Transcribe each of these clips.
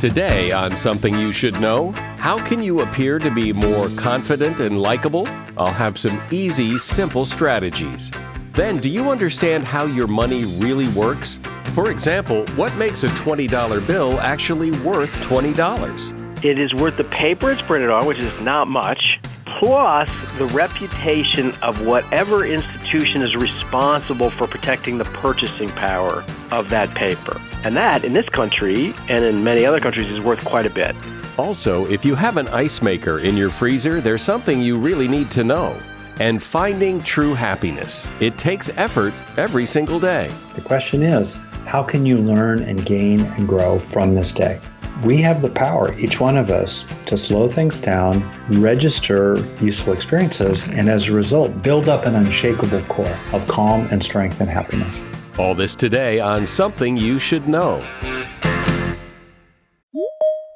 Today, on Something You Should Know, how can you appear to be more confident and likable? I'll have some easy, simple strategies. Then, do you understand how your money really works? For example, what makes a $20 bill actually worth $20? It is worth the paper it's printed on, which is not much, plus the reputation of whatever institution is responsible for protecting the purchasing power of that paper. And that, in this country and in many other countries, is worth quite a bit. Also, if you have an ice maker in your freezer, there's something you really need to know. And finding true happiness. It takes effort every single day. The question is how can you learn and gain and grow from this day? We have the power, each one of us, to slow things down, register useful experiences, and as a result, build up an unshakable core of calm and strength and happiness. All this today on Something You Should Know.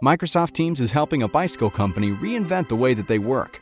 Microsoft Teams is helping a bicycle company reinvent the way that they work.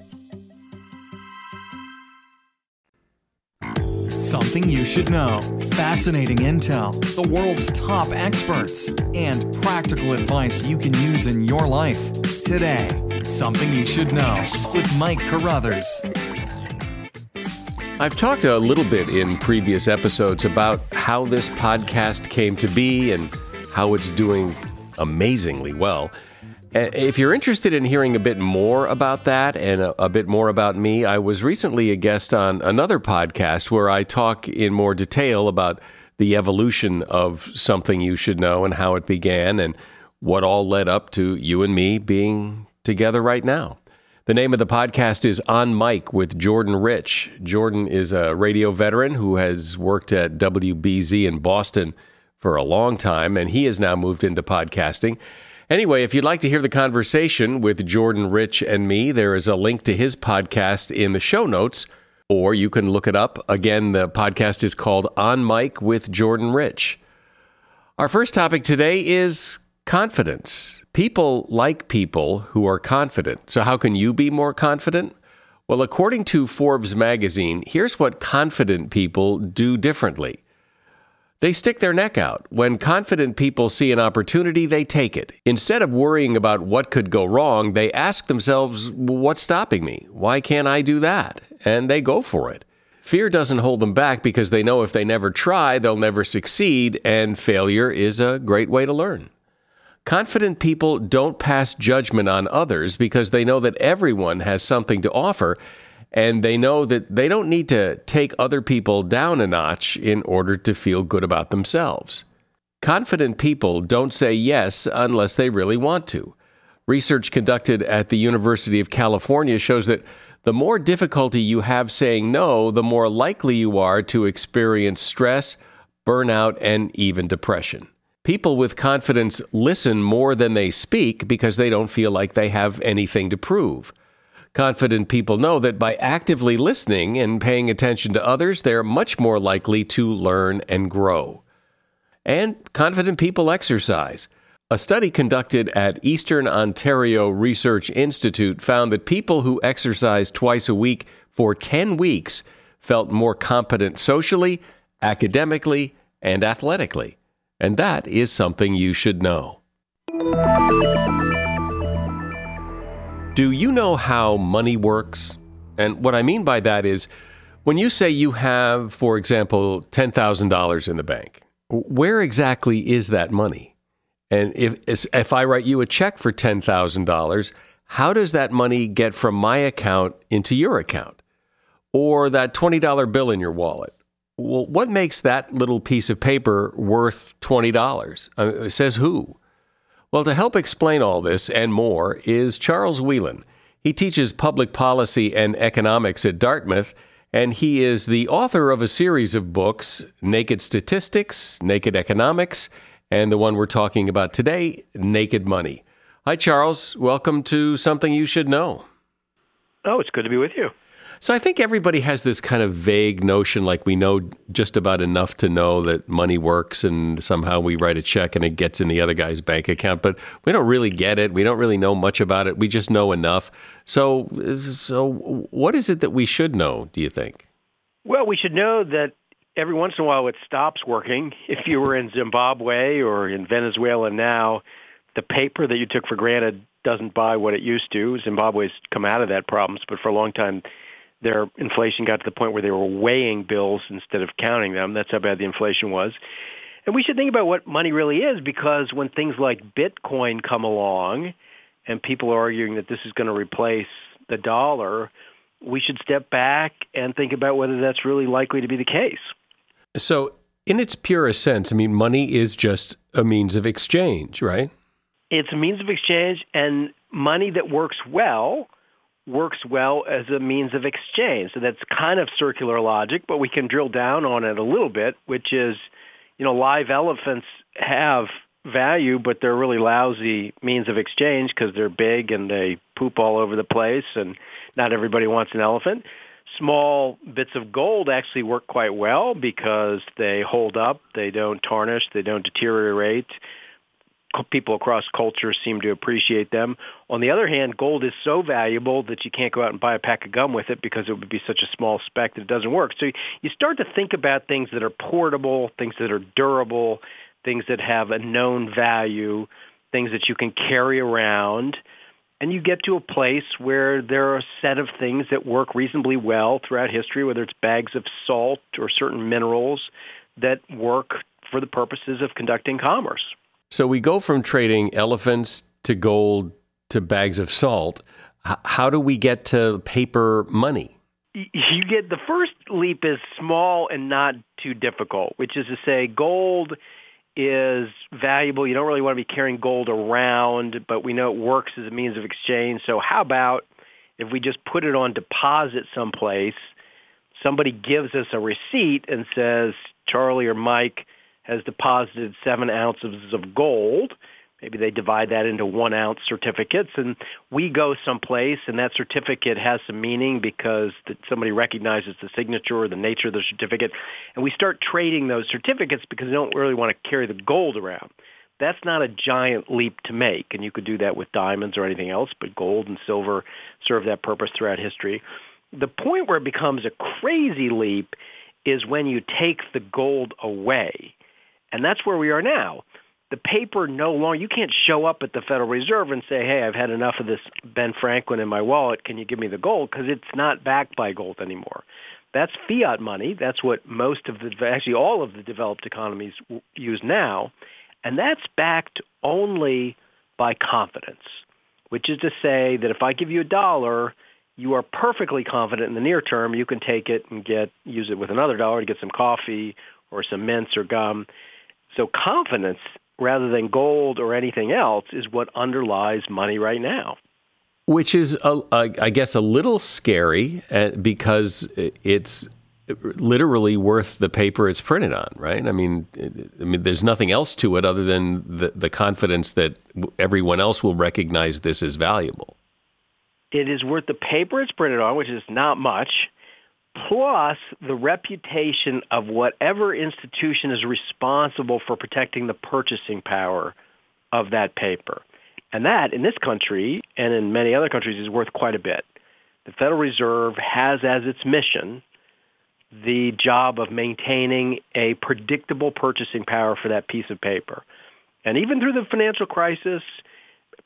Something you should know. Fascinating intel, the world's top experts, and practical advice you can use in your life. Today, Something You Should Know with Mike Carruthers. I've talked a little bit in previous episodes about how this podcast came to be and how it's doing amazingly well. If you're interested in hearing a bit more about that and a, a, bit more about me, I was recently a guest on another podcast where I talk in more detail about the evolution of something you should know and how it began and what all led up to you and me being together right now. The name of the podcast is On Mic with Jordan Rich. Jordan is a radio veteran who has worked at WBZ in Boston for a long time, and he has now moved into podcasting. Anyway, if you'd like to hear the conversation with Jordan Rich and me, there is a link to his podcast in the show notes, or you can look it up. Again, the podcast is called On Mic with Jordan Rich. Our first topic today is confidence. People like people who are confident. So, how can you be more confident? Well, according to Forbes magazine, here's what confident people do differently. They stick their neck out. When confident people see an opportunity, they take it. Instead of worrying about what could go wrong, they ask themselves, What's stopping me? Why can't I do that? And they go for it. Fear doesn't hold them back because they know if they never try, they'll never succeed, and failure is a great way to learn. Confident people don't pass judgment on others because they know that everyone has something to offer and they know that they don't need to take other people down a notch in order to feel good about themselves. Confident people don't say yes unless they really want to. Research conducted at the University of California shows that the more difficulty you have saying no, the more likely you are to experience stress, burnout, and even depression. People with confidence listen more than they speak because they don't feel like they have anything to prove. Confident people know that by actively listening and paying attention to others, they're much more likely to learn and grow. And confident people exercise. A study conducted at Eastern Ontario Research Institute found that people who exercised twice a week for 10 weeks felt more competent socially, academically, and athletically. And that is something you should know. Do you know how money works? And what I mean by that is when you say you have, for example, $10,000 in the bank, where exactly is that money? And if, if I write you a check for $10,000, how does that money get from my account into your account? Or that $20 bill in your wallet? Well, what makes that little piece of paper worth $20? Uh, it says who? Well, to help explain all this and more is Charles Wheelan. He teaches public policy and economics at Dartmouth, and he is the author of a series of books Naked Statistics, Naked Economics, and the one we're talking about today, Naked Money. Hi, Charles. Welcome to Something You Should Know. Oh, it's good to be with you. So I think everybody has this kind of vague notion, like we know just about enough to know that money works, and somehow we write a check and it gets in the other guy's bank account, but we don't really get it. We don't really know much about it. We just know enough. So, so what is it that we should know? Do you think? Well, we should know that every once in a while it stops working. If you were in Zimbabwe or in Venezuela now, the paper that you took for granted doesn't buy what it used to. Zimbabwe's come out of that problems, but for a long time their inflation got to the point where they were weighing bills instead of counting them. That's how bad the inflation was. And we should think about what money really is because when things like Bitcoin come along and people are arguing that this is going to replace the dollar, we should step back and think about whether that's really likely to be the case. So, in its purest sense, I mean, money is just a means of exchange, right? It's a means of exchange, and money that works well works well as a means of exchange. So that's kind of circular logic, but we can drill down on it a little bit, which is, you know, live elephants have value, but they're really lousy means of exchange because they're big and they poop all over the place, and not everybody wants an elephant. Small bits of gold actually work quite well because they hold up, they don't tarnish, they don't deteriorate people across cultures seem to appreciate them. On the other hand, gold is so valuable that you can't go out and buy a pack of gum with it because it would be such a small speck that it doesn't work. So you start to think about things that are portable, things that are durable, things that have a known value, things that you can carry around. And you get to a place where there are a set of things that work reasonably well throughout history, whether it's bags of salt or certain minerals that work for the purposes of conducting commerce. So we go from trading elephants to gold to bags of salt. H- how do we get to paper money? You get the first leap is small and not too difficult, which is to say gold is valuable. You don't really want to be carrying gold around, but we know it works as a means of exchange. So how about if we just put it on deposit someplace, somebody gives us a receipt and says, Charlie or Mike, has deposited seven ounces of gold. Maybe they divide that into one ounce certificates and we go someplace and that certificate has some meaning because somebody recognizes the signature or the nature of the certificate and we start trading those certificates because they don't really want to carry the gold around. That's not a giant leap to make and you could do that with diamonds or anything else, but gold and silver serve that purpose throughout history. The point where it becomes a crazy leap is when you take the gold away and that's where we are now. The paper no longer, you can't show up at the Federal Reserve and say, hey, I've had enough of this Ben Franklin in my wallet. Can you give me the gold? Because it's not backed by gold anymore. That's fiat money. That's what most of the, actually all of the developed economies use now. And that's backed only by confidence, which is to say that if I give you a dollar, you are perfectly confident in the near term you can take it and get use it with another dollar to get some coffee or some mints or gum. So confidence rather than gold or anything else is what underlies money right now. Which is, a, a, I guess, a little scary uh, because it's literally worth the paper it's printed on, right? I mean, I mean, there's nothing else to it other than the, the confidence that everyone else will recognize this as valuable. It is worth the paper it's printed on, which is not much, plus the reputation of whatever institution is responsible for protecting the purchasing power of that paper. And that, in this country and in many other countries, is worth quite a bit. The Federal Reserve has as its mission the job of maintaining a predictable purchasing power for that piece of paper. And even through the financial crisis,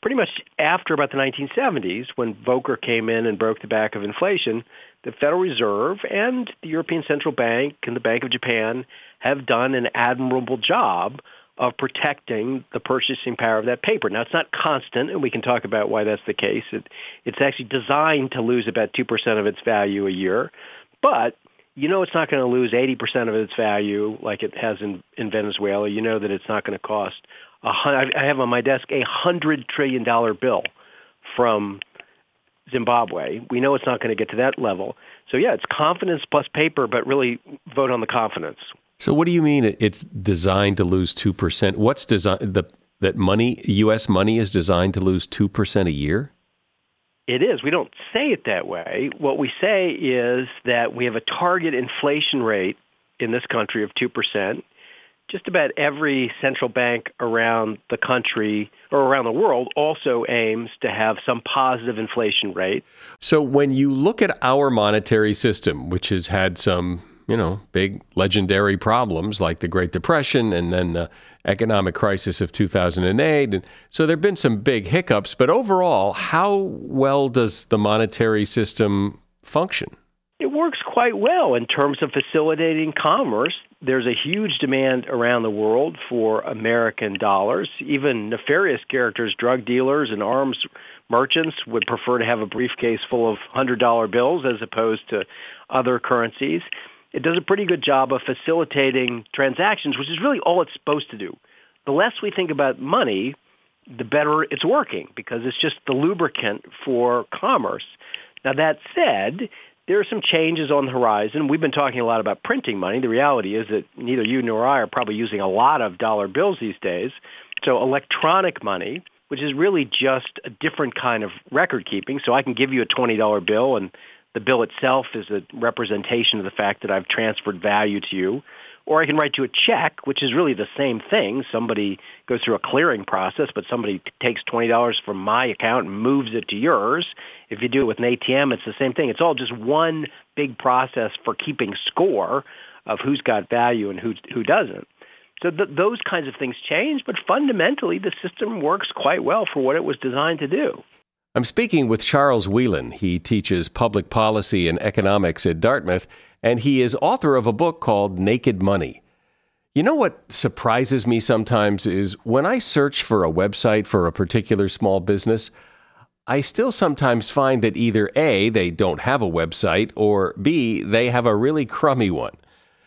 pretty much after about the 1970s, when Volcker came in and broke the back of inflation, the Federal Reserve and the European Central Bank and the Bank of Japan have done an admirable job of protecting the purchasing power of that paper. Now, it's not constant, and we can talk about why that's the case. It, it's actually designed to lose about 2% of its value a year, but you know it's not going to lose 80% of its value like it has in, in Venezuela. You know that it's not going to cost, a, I have on my desk a $100 trillion bill from Zimbabwe. We know it's not going to get to that level. So yeah, it's confidence plus paper, but really vote on the confidence. So what do you mean it's designed to lose 2%? What's designed the that money US money is designed to lose 2% a year? It is. We don't say it that way. What we say is that we have a target inflation rate in this country of 2%. Just about every central bank around the country or around the world also aims to have some positive inflation rate. So when you look at our monetary system, which has had some you know, big legendary problems like the Great Depression and then the economic crisis of 2008. And so there have been some big hiccups, but overall, how well does the monetary system function? It works quite well in terms of facilitating commerce. There's a huge demand around the world for American dollars. Even nefarious characters, drug dealers and arms merchants would prefer to have a briefcase full of $100 bills as opposed to other currencies it does a pretty good job of facilitating transactions, which is really all it's supposed to do. The less we think about money, the better it's working because it's just the lubricant for commerce. Now that said, there are some changes on the horizon. We've been talking a lot about printing money. The reality is that neither you nor I are probably using a lot of dollar bills these days. So electronic money, which is really just a different kind of record keeping. So I can give you a $20 bill and the bill itself is a representation of the fact that I've transferred value to you. Or I can write you a check, which is really the same thing. Somebody goes through a clearing process, but somebody takes $20 from my account and moves it to yours. If you do it with an ATM, it's the same thing. It's all just one big process for keeping score of who's got value and who, who doesn't. So th- those kinds of things change, but fundamentally the system works quite well for what it was designed to do. I'm speaking with Charles Wheelan. He teaches public policy and economics at Dartmouth, and he is author of a book called Naked Money. You know what surprises me sometimes is when I search for a website for a particular small business, I still sometimes find that either A, they don't have a website, or B, they have a really crummy one.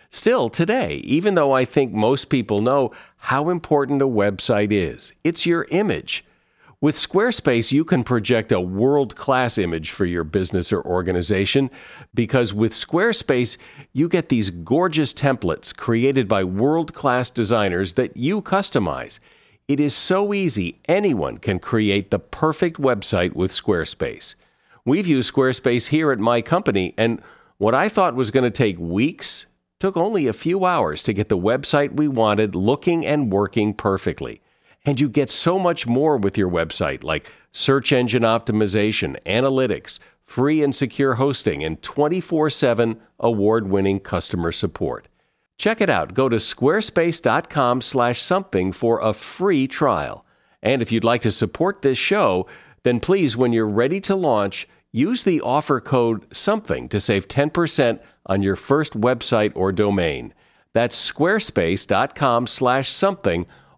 Still, today, even though I think most people know how important a website is, it's your image. With Squarespace, you can project a world class image for your business or organization because with Squarespace, you get these gorgeous templates created by world class designers that you customize. It is so easy, anyone can create the perfect website with Squarespace. We've used Squarespace here at my company, and what I thought was going to take weeks took only a few hours to get the website we wanted looking and working perfectly. And you get so much more with your website, like search engine optimization, analytics, free and secure hosting, and 24 7 award winning customer support. Check it out. Go to squarespace.com slash something for a free trial. And if you'd like to support this show, then please, when you're ready to launch, use the offer code SOMETHING to save 10% on your first website or domain. That's squarespace.com slash something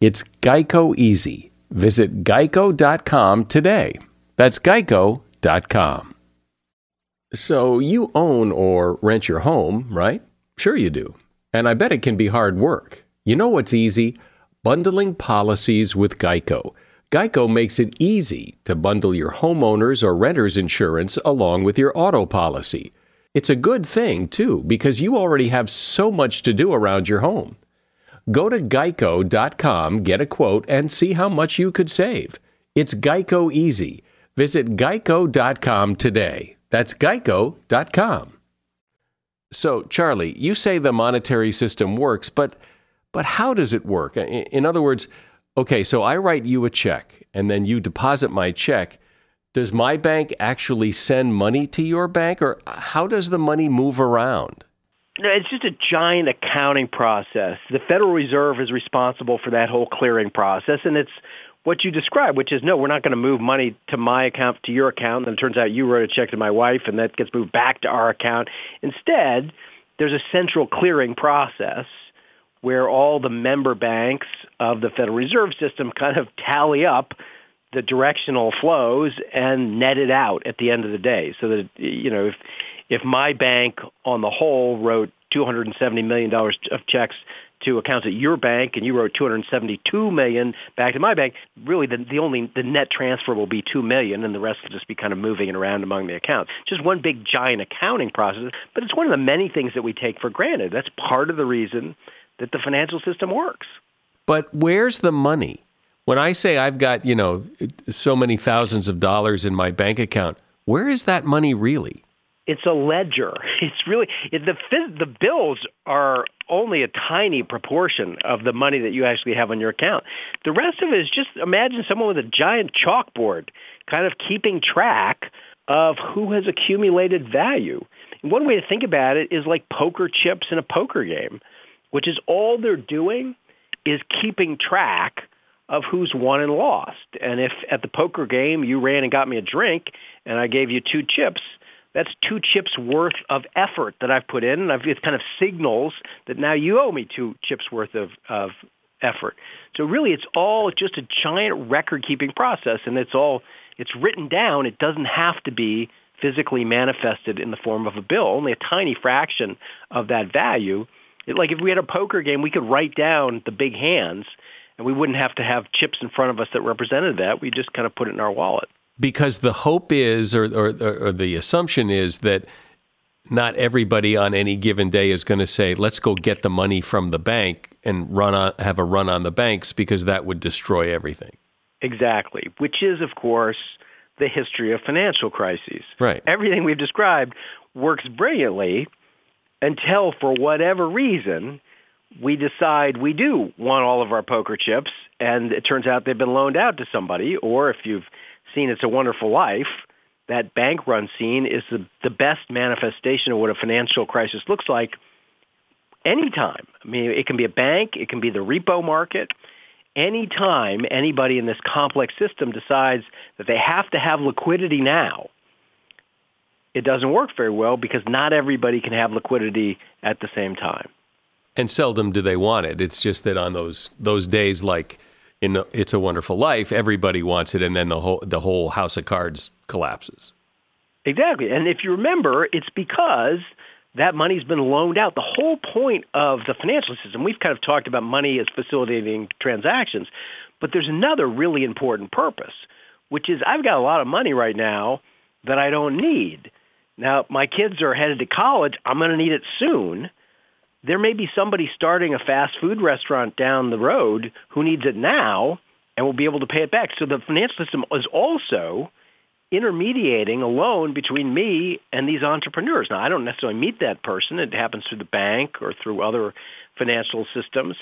It's Geico Easy. Visit geico.com today. That's geico.com. So you own or rent your home, right? Sure you do. And I bet it can be hard work. You know what's easy? Bundling policies with Geico. Geico makes it easy to bundle your homeowners or renters insurance along with your auto policy. It's a good thing, too, because you already have so much to do around your home. Go to geico.com, get a quote, and see how much you could save. It's Geico Easy. Visit geico.com today. That's geico.com. So, Charlie, you say the monetary system works, but but how does it work? In other words, okay, so I write you a check and then you deposit my check. Does my bank actually send money to your bank or how does the money move around? It's just a giant accounting process. The Federal Reserve is responsible for that whole clearing process, and it's what you described, which is no, we're not going to move money to my account to your account. And it turns out you wrote a check to my wife, and that gets moved back to our account. Instead, there's a central clearing process where all the member banks of the Federal Reserve System kind of tally up the directional flows and net it out at the end of the day. So that you know, if if my bank on the whole wrote 270 million dollars of checks to accounts at your bank and you wrote 272 million back to my bank, really the, the only the net transfer will be 2 million and the rest will just be kind of moving it around among the accounts. Just one big giant accounting process, but it's one of the many things that we take for granted. That's part of the reason that the financial system works. But where's the money? When I say I've got, you know, so many thousands of dollars in my bank account, where is that money really? It's a ledger. It's really it, the the bills are only a tiny proportion of the money that you actually have on your account. The rest of it is just imagine someone with a giant chalkboard kind of keeping track of who has accumulated value. One way to think about it is like poker chips in a poker game, which is all they're doing is keeping track of who's won and lost. And if at the poker game you ran and got me a drink and I gave you two chips, that's two chips worth of effort that I've put in, and I've, it kind of signals that now you owe me two chips worth of, of effort. So really, it's all just a giant record-keeping process, and it's all it's written down. It doesn't have to be physically manifested in the form of a bill. Only a tiny fraction of that value. It, like if we had a poker game, we could write down the big hands, and we wouldn't have to have chips in front of us that represented that. We just kind of put it in our wallet because the hope is, or, or, or the assumption is that not everybody on any given day is going to say, "Let's go get the money from the bank and run on, have a run on the banks," because that would destroy everything. Exactly, which is, of course, the history of financial crises. Right. Everything we've described works brilliantly until, for whatever reason, we decide we do want all of our poker chips, and it turns out they've been loaned out to somebody, or if you've seen It's a Wonderful Life, that bank run scene is the, the best manifestation of what a financial crisis looks like anytime. I mean, it can be a bank, it can be the repo market. Anytime anybody in this complex system decides that they have to have liquidity now, it doesn't work very well because not everybody can have liquidity at the same time. And seldom do they want it. It's just that on those those days like in It's a Wonderful Life, everybody wants it, and then the whole the whole house of cards collapses. Exactly, and if you remember, it's because that money's been loaned out. The whole point of the financial system, we've kind of talked about money as facilitating transactions, but there's another really important purpose, which is I've got a lot of money right now that I don't need. Now, my kids are headed to college. I'm going to need it soon there may be somebody starting a fast food restaurant down the road who needs it now and will be able to pay it back. So the financial system is also intermediating a loan between me and these entrepreneurs. Now, I don't necessarily meet that person. It happens through the bank or through other financial systems.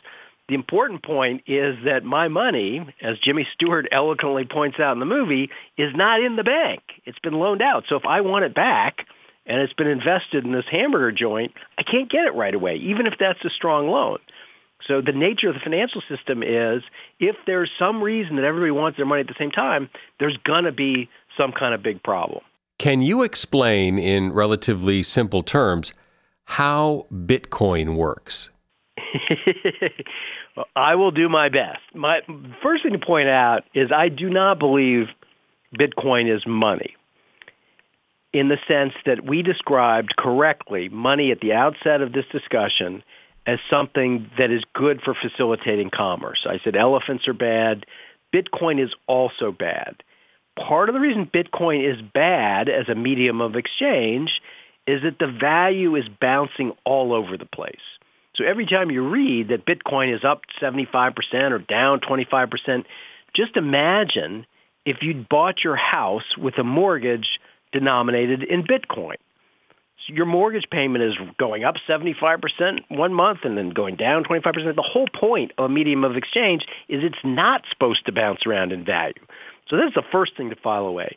The important point is that my money, as Jimmy Stewart eloquently points out in the movie, is not in the bank. It's been loaned out. So if I want it back, and it's been invested in this hamburger joint, I can't get it right away, even if that's a strong loan. So the nature of the financial system is if there's some reason that everybody wants their money at the same time, there's going to be some kind of big problem. Can you explain in relatively simple terms how Bitcoin works? well, I will do my best. My first thing to point out is I do not believe Bitcoin is money in the sense that we described correctly money at the outset of this discussion as something that is good for facilitating commerce. I said elephants are bad. Bitcoin is also bad. Part of the reason Bitcoin is bad as a medium of exchange is that the value is bouncing all over the place. So every time you read that Bitcoin is up 75% or down 25%, just imagine if you'd bought your house with a mortgage denominated in Bitcoin. So your mortgage payment is going up 75% one month and then going down 25%. The whole point of a medium of exchange is it's not supposed to bounce around in value. So that's the first thing to file away.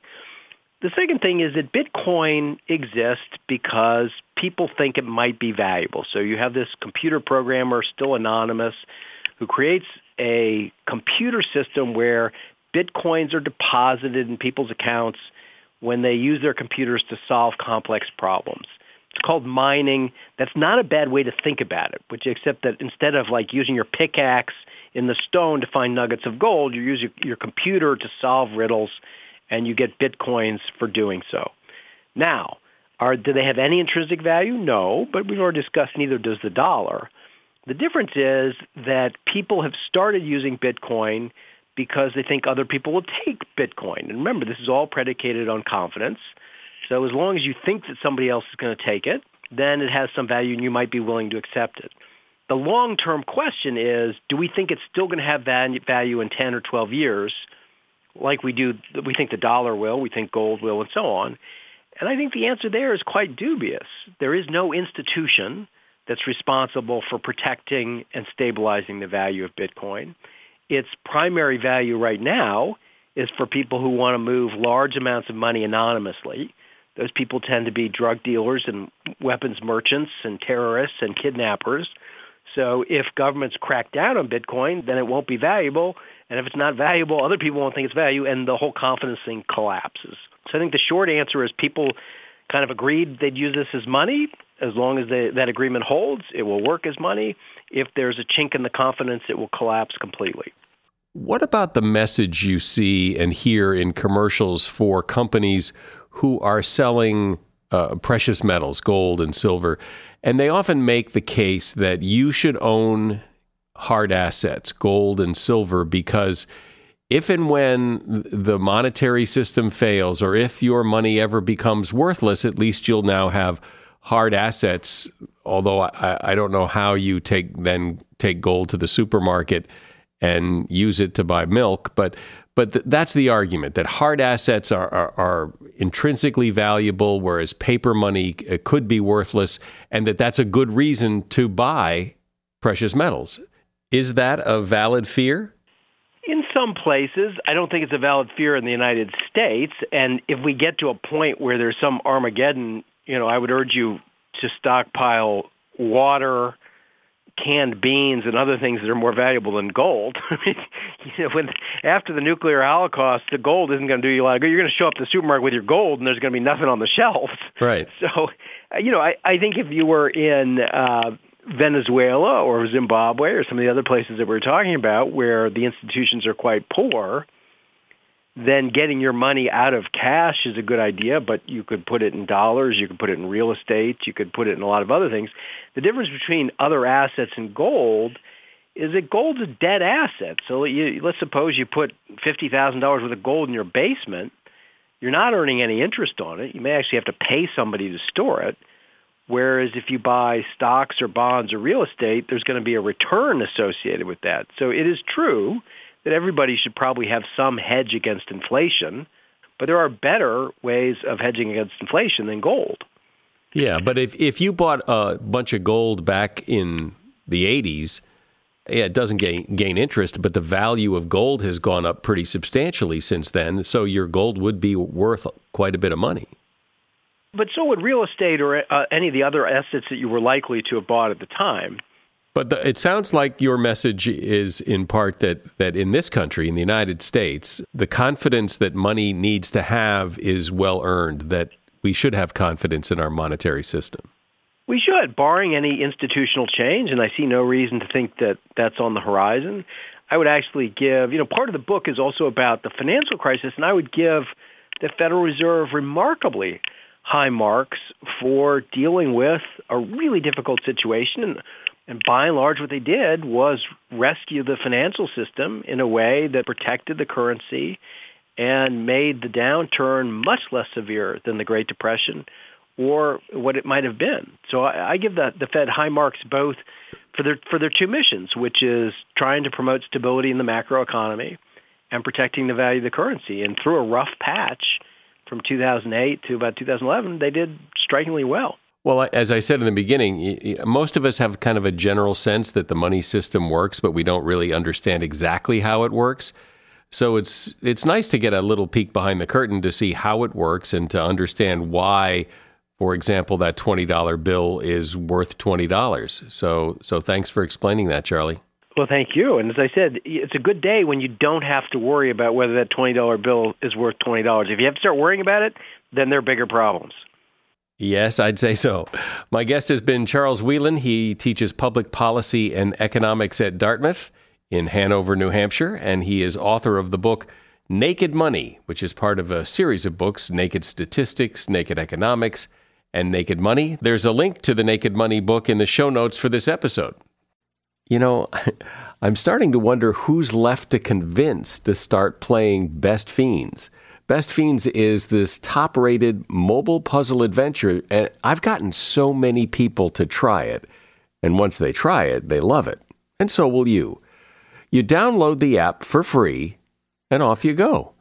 The second thing is that Bitcoin exists because people think it might be valuable. So you have this computer programmer, still anonymous, who creates a computer system where Bitcoins are deposited in people's accounts when they use their computers to solve complex problems. It's called mining. That's not a bad way to think about it, which except that instead of like using your pickaxe in the stone to find nuggets of gold. You use your, your computer to solve riddles, and you get bitcoins for doing so. Now, are, do they have any intrinsic value? No, but we've already discussed neither does the dollar. The difference is that people have started using Bitcoin because they think other people will take Bitcoin. And remember, this is all predicated on confidence. So as long as you think that somebody else is going to take it, then it has some value and you might be willing to accept it. The long-term question is, do we think it's still going to have value in 10 or 12 years like we do, we think the dollar will, we think gold will, and so on? And I think the answer there is quite dubious. There is no institution that's responsible for protecting and stabilizing the value of Bitcoin. Its primary value right now is for people who want to move large amounts of money anonymously. Those people tend to be drug dealers and weapons merchants and terrorists and kidnappers. So if governments crack down on Bitcoin, then it won't be valuable. And if it's not valuable, other people won't think it's value, and the whole confidence thing collapses. So I think the short answer is people kind of agreed they'd use this as money. As long as they, that agreement holds, it will work as money. If there's a chink in the confidence, it will collapse completely. What about the message you see and hear in commercials for companies who are selling uh, precious metals, gold and silver? And they often make the case that you should own hard assets, gold and silver, because if and when the monetary system fails, or if your money ever becomes worthless, at least you'll now have hard assets. Although I, I don't know how you take then take gold to the supermarket and use it to buy milk, but but th- that's the argument that hard assets are, are, are, intrinsically valuable, whereas paper money uh, could be worthless, and that that's a good reason to buy precious metals. Is that a valid fear? Some places, I don't think it's a valid fear in the United States. And if we get to a point where there's some Armageddon, you know, I would urge you to stockpile water, canned beans, and other things that are more valuable than gold. you know, when after the nuclear holocaust, the gold isn't going to do you a lot of good. You're going to show up to the supermarket with your gold, and there's going to be nothing on the shelves. Right. So, you know, I, I think if you were in uh, Venezuela or Zimbabwe or some of the other places that we're talking about where the institutions are quite poor, then getting your money out of cash is a good idea, but you could put it in dollars, you could put it in real estate, you could put it in a lot of other things. The difference between other assets and gold is that gold's a dead asset. So you, let's suppose you put $50,000 worth of gold in your basement. You're not earning any interest on it. You may actually have to pay somebody to store it. Whereas if you buy stocks or bonds or real estate, there's going to be a return associated with that. So it is true that everybody should probably have some hedge against inflation, but there are better ways of hedging against inflation than gold. Yeah, but if if you bought a bunch of gold back in the 80s, yeah, it doesn't gain gain interest, but the value of gold has gone up pretty substantially since then, so your gold would be worth quite a bit of money. But so would real estate or uh, any of the other assets that you were likely to have bought at the time. But the, it sounds like your message is in part that, that in this country, in the United States, the confidence that money needs to have is well earned, that we should have confidence in our monetary system. We should, barring any institutional change, and I see no reason to think that that's on the horizon. I would actually give, you know, part of the book is also about the financial crisis, and I would give the Federal Reserve remarkably high marks for dealing with a really difficult situation. And, and by and large, what they did was rescue the financial system in a way that protected the currency and made the downturn much less severe than the Great Depression or what it might have been. So I, I give the, the Fed high marks both for their for their two missions, which is trying to promote stability in the macroeconomy and protecting the value of the currency. And through a rough patch, from 2008 to about 2011, they did strikingly well. Well, as I said in the beginning, most of us have kind of a general sense that the money system works, but we don't really understand exactly how it works. So it's it's nice to get a little peek behind the curtain to see how it works and to understand why, for example, that twenty dollar bill is worth twenty dollars. So so thanks for explaining that, Charlie. Well, thank you. And as I said, it's a good day when you don't have to worry about whether that $20 bill is worth $20. If you have to start worrying about it, then there are bigger problems. Yes, I'd say so. My guest has been Charles Wheelan. He teaches public policy and economics at Dartmouth. in Hanover, New Hampshire, and he is author of the book Naked Money, which is part of a series of books Naked Statistics, Naked Economics, and Naked Money. There's a link to the Naked Money book in the show notes for this episode. You know, I'm starting to wonder who's left to convince to start playing Best Fiends. Best Fiends is this top rated mobile puzzle adventure, and I've gotten so many people to try it. And once they try it, they love it. And so will you. You download the app for free and off you go.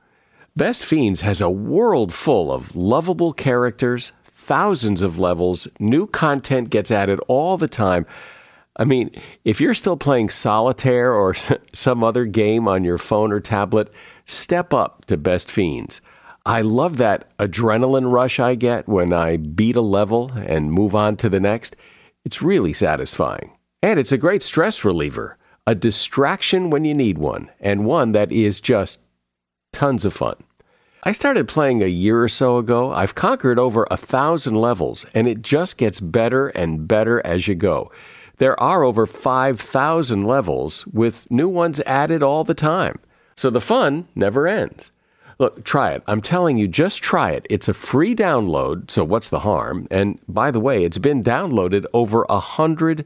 Best Fiends has a world full of lovable characters, thousands of levels, new content gets added all the time. I mean, if you're still playing solitaire or some other game on your phone or tablet, step up to Best Fiends. I love that adrenaline rush I get when I beat a level and move on to the next. It's really satisfying. And it's a great stress reliever a distraction when you need one, and one that is just tons of fun. I started playing a year or so ago. I've conquered over a thousand levels, and it just gets better and better as you go. There are over 5,000 levels, with new ones added all the time. So the fun never ends. Look, try it. I'm telling you, just try it. It's a free download, so what's the harm? And by the way, it's been downloaded over a hundred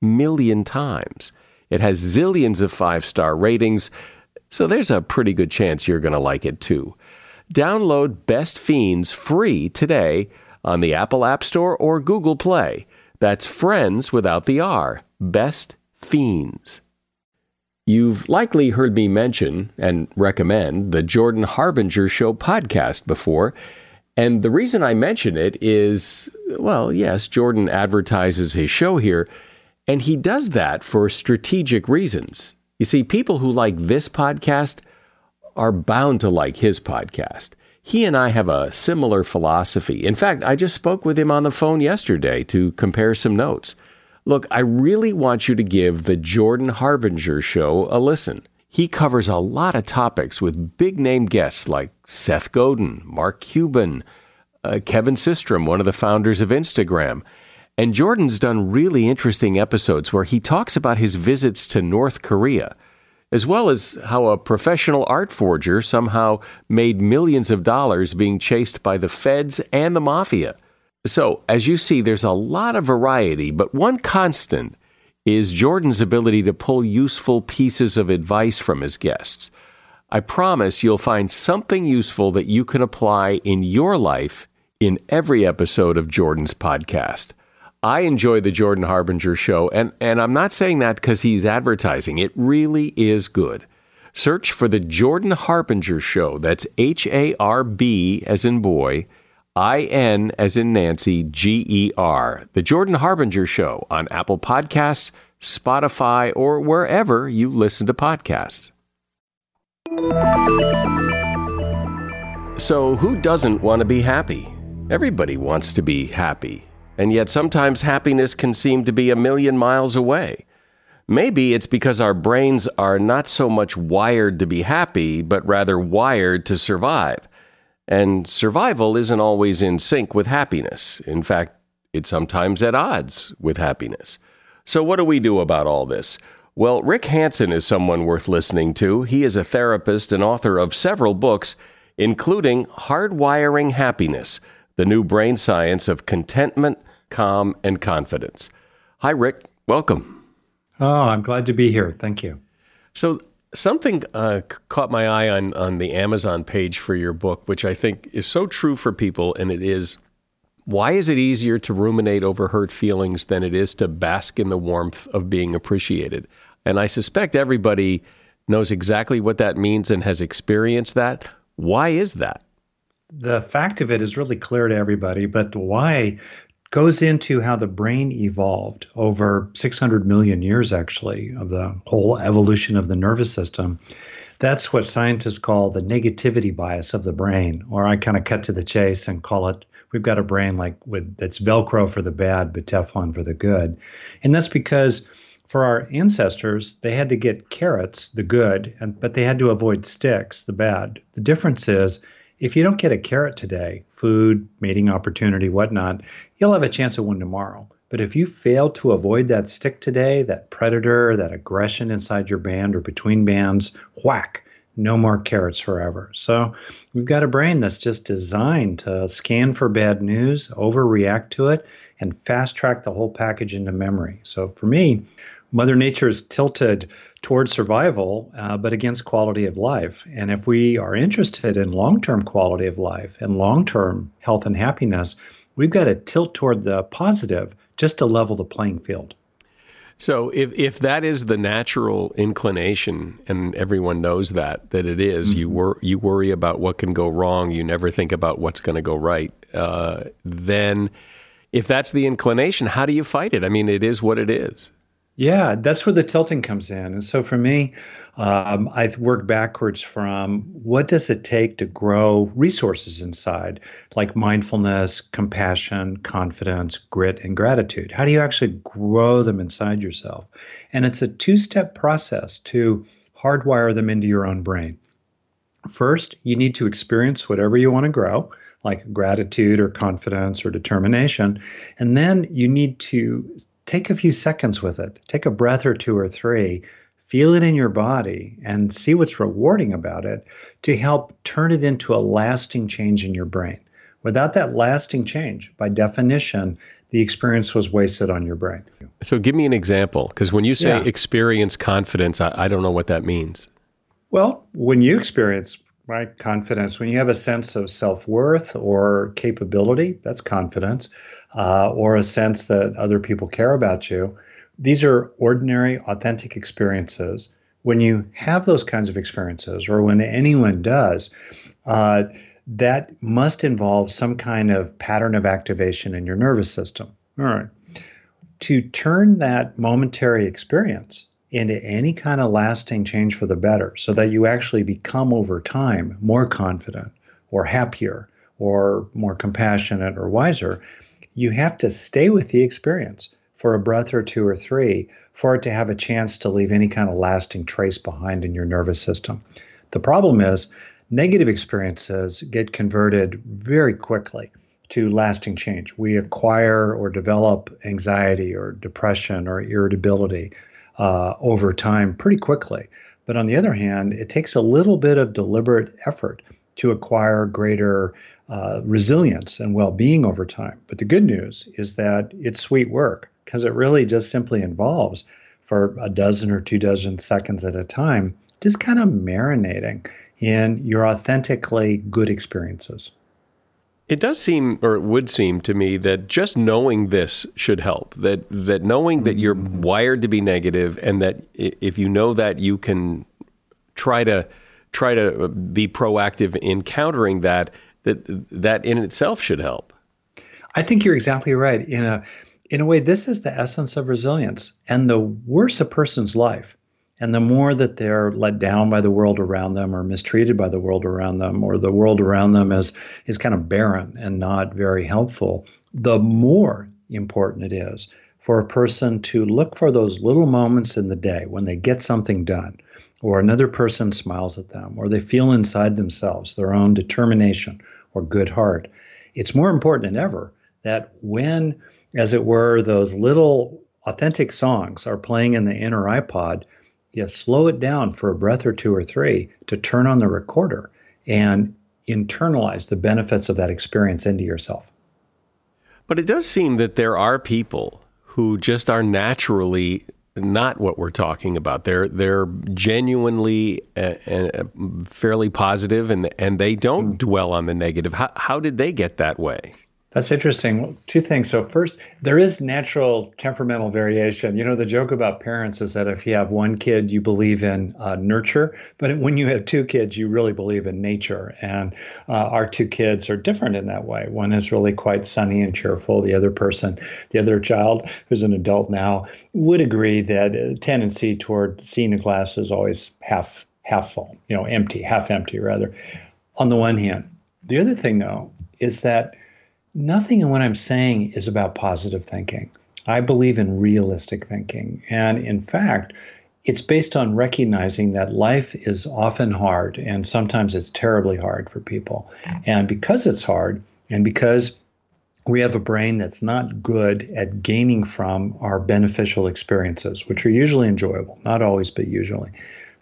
million times. It has zillions of five star ratings, so there's a pretty good chance you're going to like it too. Download Best Fiends free today on the Apple App Store or Google Play. That's Friends without the R. Best Fiends. You've likely heard me mention and recommend the Jordan Harbinger Show podcast before. And the reason I mention it is well, yes, Jordan advertises his show here and he does that for strategic reasons. You see, people who like this podcast are bound to like his podcast. He and I have a similar philosophy. In fact, I just spoke with him on the phone yesterday to compare some notes. Look, I really want you to give the Jordan Harbinger show a listen. He covers a lot of topics with big name guests like Seth Godin, Mark Cuban, uh, Kevin Systrom, one of the founders of Instagram, and Jordan's done really interesting episodes where he talks about his visits to North Korea, as well as how a professional art forger somehow made millions of dollars being chased by the feds and the mafia. So, as you see, there's a lot of variety, but one constant is Jordan's ability to pull useful pieces of advice from his guests. I promise you'll find something useful that you can apply in your life in every episode of Jordan's podcast. I enjoy the Jordan Harbinger show, and, and I'm not saying that because he's advertising. It really is good. Search for the Jordan Harbinger show. That's H A R B as in boy, I N as in Nancy, G E R. The Jordan Harbinger show on Apple Podcasts, Spotify, or wherever you listen to podcasts. So, who doesn't want to be happy? Everybody wants to be happy and yet sometimes happiness can seem to be a million miles away. Maybe it's because our brains are not so much wired to be happy, but rather wired to survive. And survival isn't always in sync with happiness. In fact, it's sometimes at odds with happiness. So, what do we do about all this? Well, Rick Hanson is someone worth listening to. He is a therapist and author of several books, including Hardwiring Happiness The New Brain Science of Contentment, calm, and confidence. Hi, Rick. Welcome. Oh, I'm glad to be here. Thank you. So, something uh, caught my eye on, on the Amazon page for your book, which I think is so true for people, and it is why is it easier to ruminate over hurt feelings than it is to bask in the warmth of being appreciated? And I suspect everybody knows exactly what that means and has experienced that. Why is that? The fact of it is really clear to everybody, but why goes into how the brain evolved over 600 million years, actually, of the whole evolution of the nervous system. That's what scientists call the negativity bias of the brain, or I kind of cut to the chase and call it we've got a brain like with that's Velcro for the bad, but Teflon for the good. And that's because for our ancestors, they had to get carrots, the good, and, but they had to avoid sticks, the bad. The difference is if you don't get a carrot today, food, mating opportunity, whatnot, you'll have a chance of one tomorrow. But if you fail to avoid that stick today, that predator, that aggression inside your band or between bands, whack, no more carrots forever. So we've got a brain that's just designed to scan for bad news, overreact to it, and fast track the whole package into memory. So for me, Mother Nature is tilted towards survival, uh, but against quality of life. And if we are interested in long term quality of life and long term health and happiness, we've got to tilt toward the positive just to level the playing field. So if if that is the natural inclination, and everyone knows that that it is, mm-hmm. you wor- you worry about what can go wrong. You never think about what's going to go right. Uh, then, if that's the inclination, how do you fight it? I mean, it is what it is. Yeah, that's where the tilting comes in. And so for me, um, I work backwards from what does it take to grow resources inside, like mindfulness, compassion, confidence, grit, and gratitude. How do you actually grow them inside yourself? And it's a two step process to hardwire them into your own brain. First, you need to experience whatever you want to grow, like gratitude or confidence or determination. And then you need to take a few seconds with it. Take a breath or two or three, feel it in your body, and see what's rewarding about it to help turn it into a lasting change in your brain. Without that lasting change, by definition, the experience was wasted on your brain. So, give me an example, because when you say yeah. experience confidence, I, I don't know what that means. Well, when you experience right confidence, when you have a sense of self worth or capability, that's confidence uh, or a sense that other people care about you. These are ordinary, authentic experiences. When you have those kinds of experiences, or when anyone does, uh, that must involve some kind of pattern of activation in your nervous system. All right. To turn that momentary experience into any kind of lasting change for the better, so that you actually become over time more confident or happier or more compassionate or wiser, you have to stay with the experience for a breath or two or three for it to have a chance to leave any kind of lasting trace behind in your nervous system. The problem is, negative experiences get converted very quickly to lasting change. We acquire or develop anxiety or depression or irritability uh, over time pretty quickly. But on the other hand, it takes a little bit of deliberate effort to acquire greater uh, resilience and well being over time. But the good news is that it's sweet work because it really just simply involves for a dozen or two dozen seconds at a time, just kind of marinating in your authentically good experiences. It does seem, or it would seem to me, that just knowing this should help. That that knowing that you're mm-hmm. wired to be negative, and that if you know that, you can try to try to be proactive in countering that that that in itself should help. I think you're exactly right. In a in a way, this is the essence of resilience. And the worse a person's life, and the more that they're let down by the world around them or mistreated by the world around them, or the world around them is is kind of barren and not very helpful, the more important it is for a person to look for those little moments in the day when they get something done, or another person smiles at them, or they feel inside themselves their own determination or good heart. It's more important than ever that when, as it were, those little authentic songs are playing in the inner iPod, you slow it down for a breath or two or three to turn on the recorder and internalize the benefits of that experience into yourself. But it does seem that there are people who just are naturally not what we're talking about. They're they're genuinely uh, uh, fairly positive, and and they don't mm. dwell on the negative. How how did they get that way? That's interesting. Two things. So, first, there is natural temperamental variation. You know, the joke about parents is that if you have one kid, you believe in uh, nurture, but when you have two kids, you really believe in nature. And uh, our two kids are different in that way. One is really quite sunny and cheerful. The other person, the other child, who's an adult now, would agree that a tendency toward seeing the glass is always half half full, you know, empty, half empty rather. On the one hand, the other thing though is that nothing in what I'm saying is about positive thinking. I believe in realistic thinking. And in fact, it's based on recognizing that life is often hard and sometimes it's terribly hard for people. And because it's hard, and because we have a brain that's not good at gaining from our beneficial experiences, which are usually enjoyable, not always, but usually.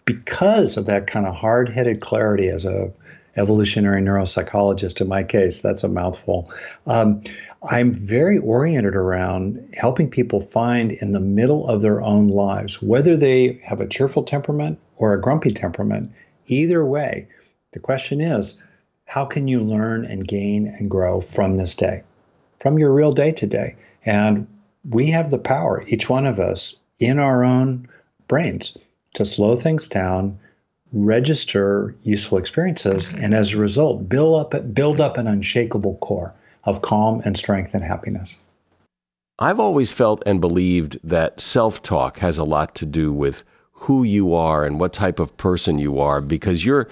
Because of that kind of hard headed clarity as a evolutionary neuropsychologist, in my case, that's a mouthful. Um, I'm very oriented around helping people find in the middle of their own lives, whether they have a cheerful temperament or a grumpy temperament, either way, the question is how can you learn and gain and grow from this day, from your real day today? And we have the power, each one of us, in our own brains to slow things down, register useful experiences, and as a result, build up, build up an unshakable core of calm and strength and happiness. I've always felt and believed that self talk has a lot to do with who you are and what type of person you are because you're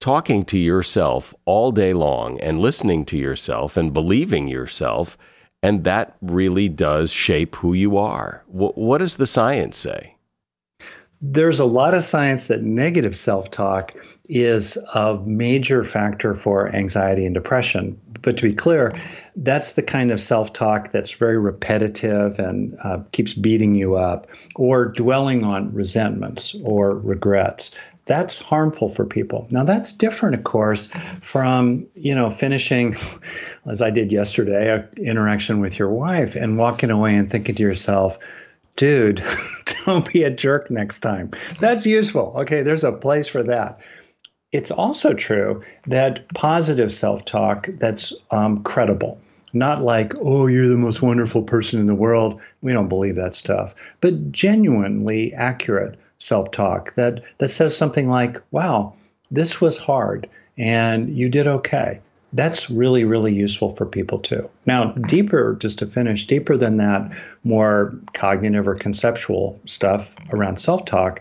talking to yourself all day long and listening to yourself and believing yourself. And that really does shape who you are. what does the science say? There's a lot of science that negative self talk is a major factor for anxiety and depression. But to be clear, that's the kind of self talk that's very repetitive and uh, keeps beating you up, or dwelling on resentments or regrets. That's harmful for people. Now that's different, of course, from you know finishing, as I did yesterday, an interaction with your wife and walking away and thinking to yourself, dude, don't be a jerk next time. That's useful. Okay, there's a place for that. It's also true that positive self talk that's um, credible, not like, oh, you're the most wonderful person in the world. We don't believe that stuff, but genuinely accurate self talk that, that says something like, wow, this was hard and you did okay that's really, really useful for people too. Now, deeper, just to finish, deeper than that, more cognitive or conceptual stuff around self talk.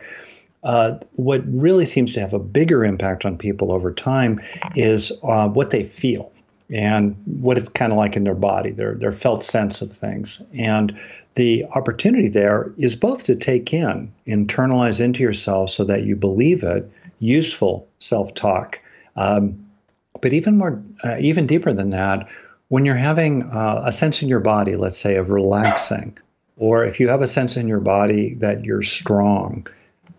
Uh, what really seems to have a bigger impact on people over time is uh, what they feel and what it's kind of like in their body, their, their felt sense of things. And the opportunity there is both to take in, internalize into yourself so that you believe it, useful self talk. Um, but even more, uh, even deeper than that, when you're having uh, a sense in your body, let's say, of relaxing, or if you have a sense in your body that you're strong,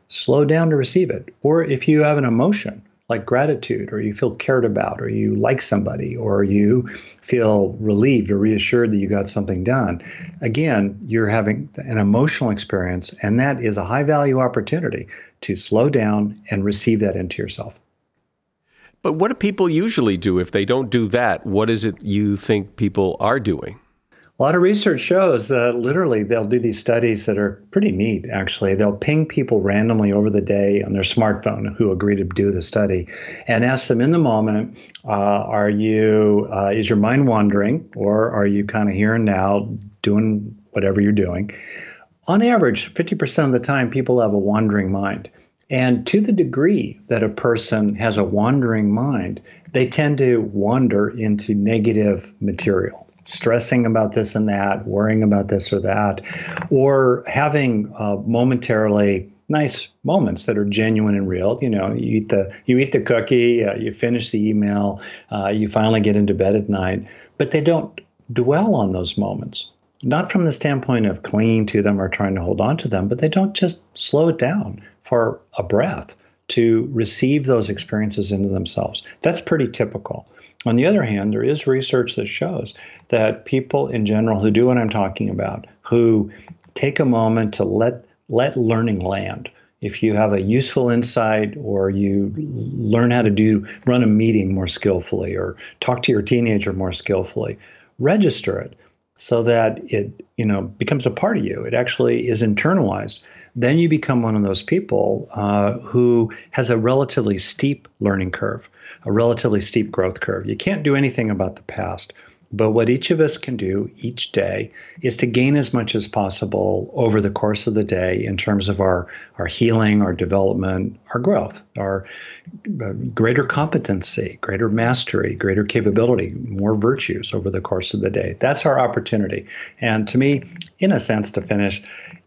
slow down to receive it. Or if you have an emotion like gratitude, or you feel cared about, or you like somebody, or you feel relieved or reassured that you got something done, again, you're having an emotional experience, and that is a high value opportunity to slow down and receive that into yourself. But what do people usually do if they don't do that? What is it you think people are doing? A lot of research shows that literally they'll do these studies that are pretty neat, actually. They'll ping people randomly over the day on their smartphone who agree to do the study and ask them in the moment uh, are you, uh, is your mind wandering or are you kind of here and now doing whatever you're doing? On average, 50% of the time, people have a wandering mind. And to the degree that a person has a wandering mind, they tend to wander into negative material, stressing about this and that, worrying about this or that, or having uh, momentarily nice moments that are genuine and real. You know, you eat the you eat the cookie, uh, you finish the email, uh, you finally get into bed at night, but they don't dwell on those moments. Not from the standpoint of clinging to them or trying to hold on to them, but they don't just slow it down for a breath to receive those experiences into themselves. That's pretty typical. On the other hand, there is research that shows that people in general who do what I'm talking about, who take a moment to let let learning land. If you have a useful insight or you learn how to do run a meeting more skillfully or talk to your teenager more skillfully, register it so that it you know becomes a part of you. It actually is internalized then you become one of those people uh, who has a relatively steep learning curve, a relatively steep growth curve. You can't do anything about the past. But what each of us can do each day is to gain as much as possible over the course of the day in terms of our, our healing, our development, our growth, our uh, greater competency, greater mastery, greater capability, more virtues over the course of the day. That's our opportunity. And to me, in a sense, to finish,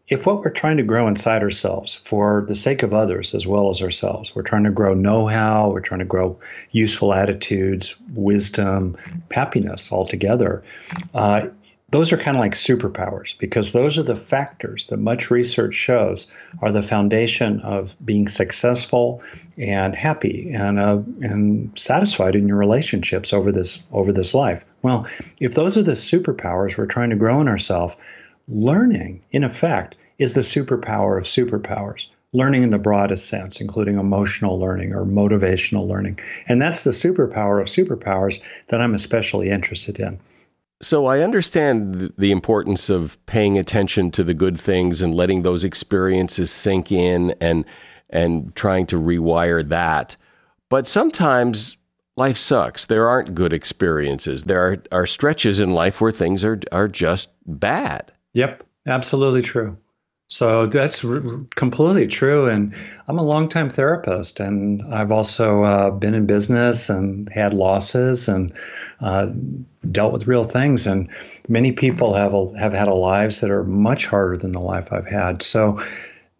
if what we're trying to grow inside ourselves for the sake of others as well as ourselves, we're trying to grow know how, we're trying to grow useful attitudes, wisdom, happiness altogether, uh, those are kind of like superpowers because those are the factors that much research shows are the foundation of being successful and happy and uh, and satisfied in your relationships over this over this life. Well, if those are the superpowers we're trying to grow in ourselves, learning, in effect, is the superpower of superpowers. Learning in the broadest sense, including emotional learning or motivational learning. And that's the superpower of superpowers that I'm especially interested in. So I understand the importance of paying attention to the good things and letting those experiences sink in and and trying to rewire that. But sometimes life sucks. There aren't good experiences. There are, are stretches in life where things are are just bad. Yep, absolutely true. So that's r- completely true. And I'm a longtime therapist, and I've also uh, been in business and had losses and uh, dealt with real things. And many people have a, have had a lives that are much harder than the life I've had. So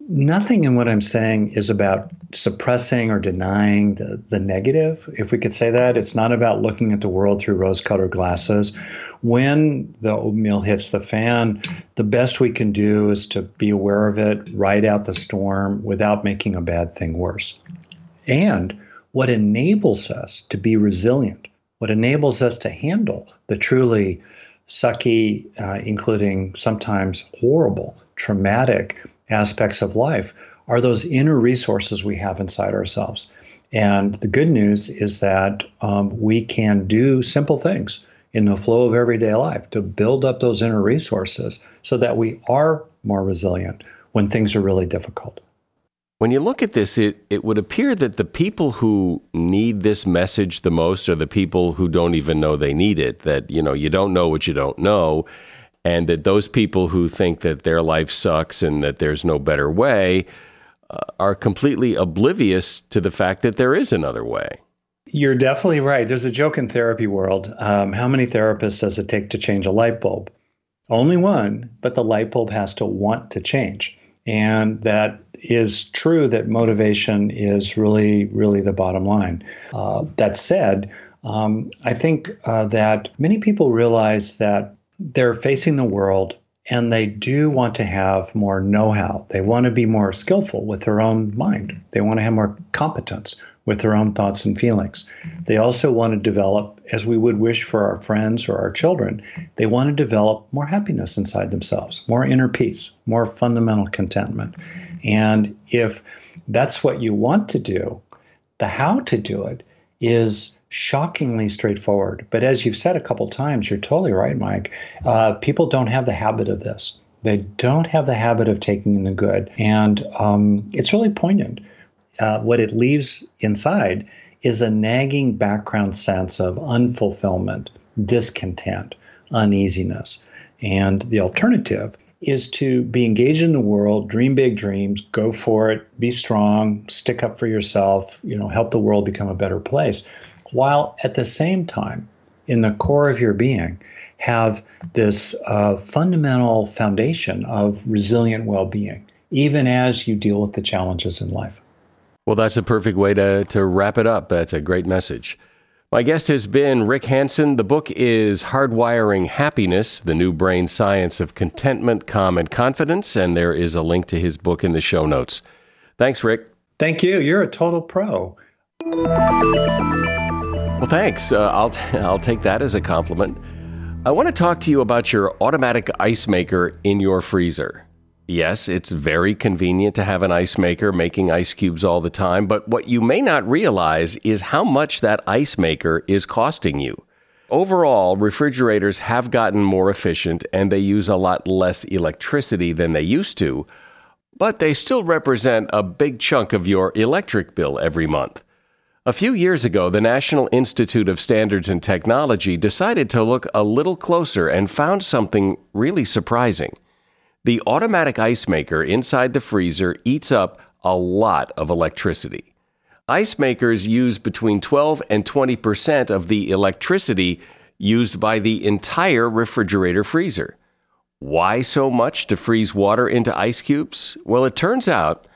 nothing in what I'm saying is about suppressing or denying the, the negative, if we could say that. It's not about looking at the world through rose colored glasses. When the oatmeal hits the fan, the best we can do is to be aware of it, ride out the storm without making a bad thing worse. And what enables us to be resilient, what enables us to handle the truly sucky, uh, including sometimes horrible, traumatic aspects of life are those inner resources we have inside ourselves. And the good news is that um, we can do simple things in the flow of everyday life to build up those inner resources so that we are more resilient when things are really difficult. When you look at this, it, it would appear that the people who need this message the most are the people who don't even know they need it. That, you know, you don't know what you don't know and that those people who think that their life sucks and that there's no better way uh, are completely oblivious to the fact that there is another way. You're definitely right. There's a joke in therapy world. Um, how many therapists does it take to change a light bulb? Only one, but the light bulb has to want to change. And that is true that motivation is really, really the bottom line. Uh, that said, um, I think uh, that many people realize that they're facing the world and they do want to have more know how. They want to be more skillful with their own mind. They want to have more competence with their own thoughts and feelings. They also want to develop, as we would wish for our friends or our children, they want to develop more happiness inside themselves, more inner peace, more fundamental contentment. And if that's what you want to do, the how to do it is shockingly straightforward. But as you've said a couple times, you're totally right, Mike. Uh, people don't have the habit of this. They don't have the habit of taking in the good. And um, it's really poignant. Uh, what it leaves inside is a nagging background sense of unfulfillment, discontent, uneasiness. And the alternative is to be engaged in the world, dream big dreams, go for it, be strong, stick up for yourself, you know, help the world become a better place while at the same time, in the core of your being, have this uh, fundamental foundation of resilient well being, even as you deal with the challenges in life. Well, that's a perfect way to, to wrap it up. That's a great message. My guest has been Rick Hanson. The book is Hardwiring Happiness The New Brain Science of Contentment, Calm, and Confidence. And there is a link to his book in the show notes. Thanks, Rick. Thank you. You're a total pro. Well, thanks. Uh, I'll, t- I'll take that as a compliment. I want to talk to you about your automatic ice maker in your freezer. Yes, it's very convenient to have an ice maker making ice cubes all the time, but what you may not realize is how much that ice maker is costing you. Overall, refrigerators have gotten more efficient and they use a lot less electricity than they used to, but they still represent a big chunk of your electric bill every month. A few years ago, the National Institute of Standards and Technology decided to look a little closer and found something really surprising. The automatic ice maker inside the freezer eats up a lot of electricity. Ice makers use between 12 and 20 percent of the electricity used by the entire refrigerator freezer. Why so much to freeze water into ice cubes? Well, it turns out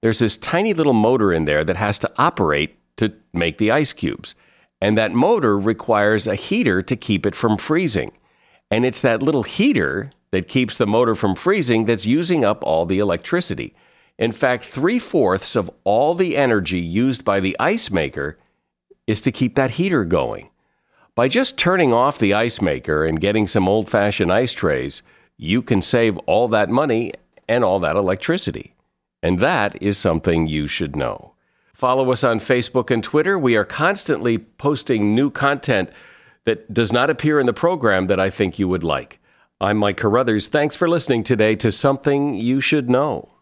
there's this tiny little motor in there that has to operate to make the ice cubes. And that motor requires a heater to keep it from freezing. And it's that little heater that keeps the motor from freezing that's using up all the electricity. In fact, three fourths of all the energy used by the ice maker is to keep that heater going. By just turning off the ice maker and getting some old fashioned ice trays, you can save all that money and all that electricity. And that is something you should know. Follow us on Facebook and Twitter. We are constantly posting new content that does not appear in the program that I think you would like. I'm Mike Carruthers. Thanks for listening today to Something You Should Know.